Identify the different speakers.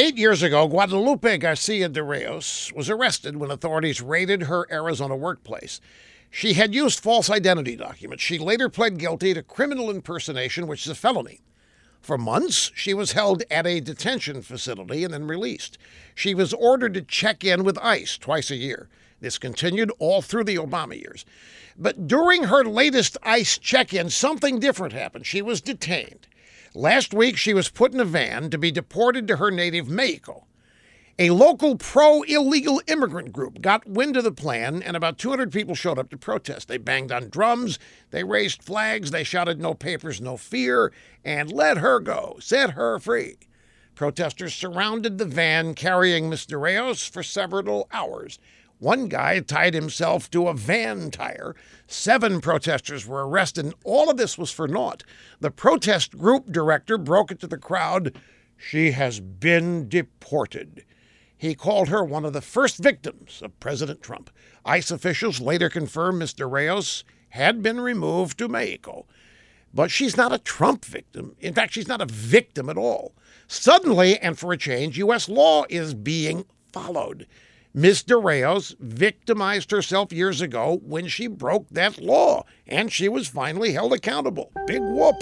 Speaker 1: Eight years ago, Guadalupe Garcia de Rayos was arrested when authorities raided her Arizona workplace. She had used false identity documents. She later pled guilty to criminal impersonation, which is a felony. For months, she was held at a detention facility and then released. She was ordered to check in with ICE twice a year. This continued all through the Obama years. But during her latest ICE check in, something different happened. She was detained. Last week, she was put in a van to be deported to her native Mexico. A local pro illegal immigrant group got wind of the plan, and about 200 people showed up to protest. They banged on drums, they raised flags, they shouted, No papers, no fear, and let her go, set her free. Protesters surrounded the van carrying de Rayos for several hours. One guy tied himself to a van tire. Seven protesters were arrested, and all of this was for naught. The protest group director broke it to the crowd She has been deported. He called her one of the first victims of President Trump. ICE officials later confirmed Mr. Rayos had been removed to Mexico. But she's not a Trump victim. In fact, she's not a victim at all. Suddenly, and for a change, U.S. law is being followed. Ms. de Rayos victimized herself years ago when she broke that law, and she was finally held accountable. Big whoop.